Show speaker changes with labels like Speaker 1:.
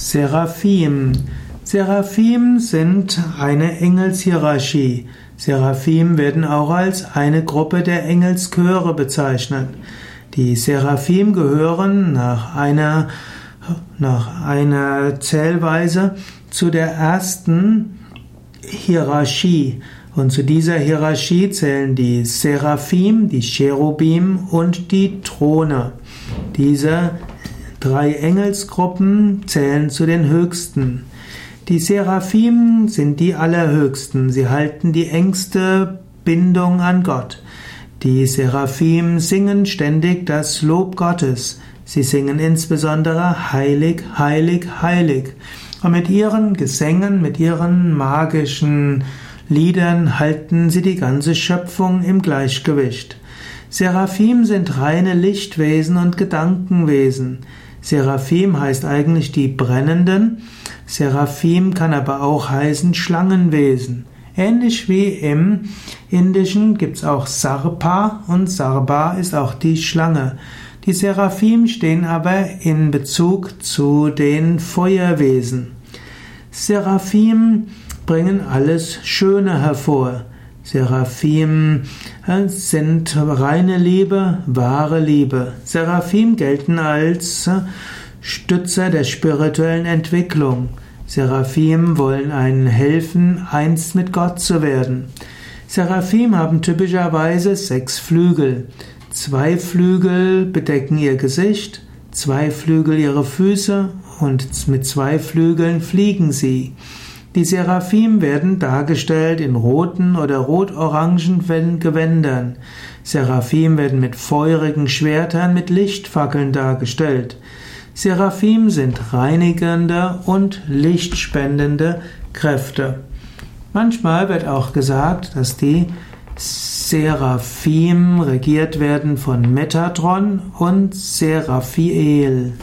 Speaker 1: Seraphim. Seraphim sind eine Engelshierarchie. Seraphim werden auch als eine Gruppe der Engelschöre bezeichnet. Die Seraphim gehören nach einer, nach einer Zählweise zu der ersten Hierarchie. Und zu dieser Hierarchie zählen die Seraphim, die Cherubim und die Throne. Diese Drei Engelsgruppen zählen zu den höchsten. Die Seraphim sind die allerhöchsten. Sie halten die engste Bindung an Gott. Die Seraphim singen ständig das Lob Gottes. Sie singen insbesondere Heilig, Heilig, Heilig. Und mit ihren Gesängen, mit ihren magischen Liedern halten sie die ganze Schöpfung im Gleichgewicht. Seraphim sind reine Lichtwesen und Gedankenwesen. Seraphim heißt eigentlich die Brennenden. Seraphim kann aber auch heißen Schlangenwesen. Ähnlich wie im Indischen gibt es auch Sarpa und Sarba ist auch die Schlange. Die Seraphim stehen aber in Bezug zu den Feuerwesen. Seraphim bringen alles Schöne hervor. Seraphim äh, sind reine Liebe, wahre Liebe. Seraphim gelten als äh, Stützer der spirituellen Entwicklung. Seraphim wollen einen helfen, eins mit Gott zu werden. Seraphim haben typischerweise sechs Flügel. Zwei Flügel bedecken ihr Gesicht, zwei Flügel ihre Füße und mit zwei Flügeln fliegen sie. Die Seraphim werden dargestellt in roten oder rot-orangen Gewändern. Seraphim werden mit feurigen Schwertern mit Lichtfackeln dargestellt. Seraphim sind reinigende und lichtspendende Kräfte. Manchmal wird auch gesagt, dass die Seraphim regiert werden von Metatron und Seraphiel.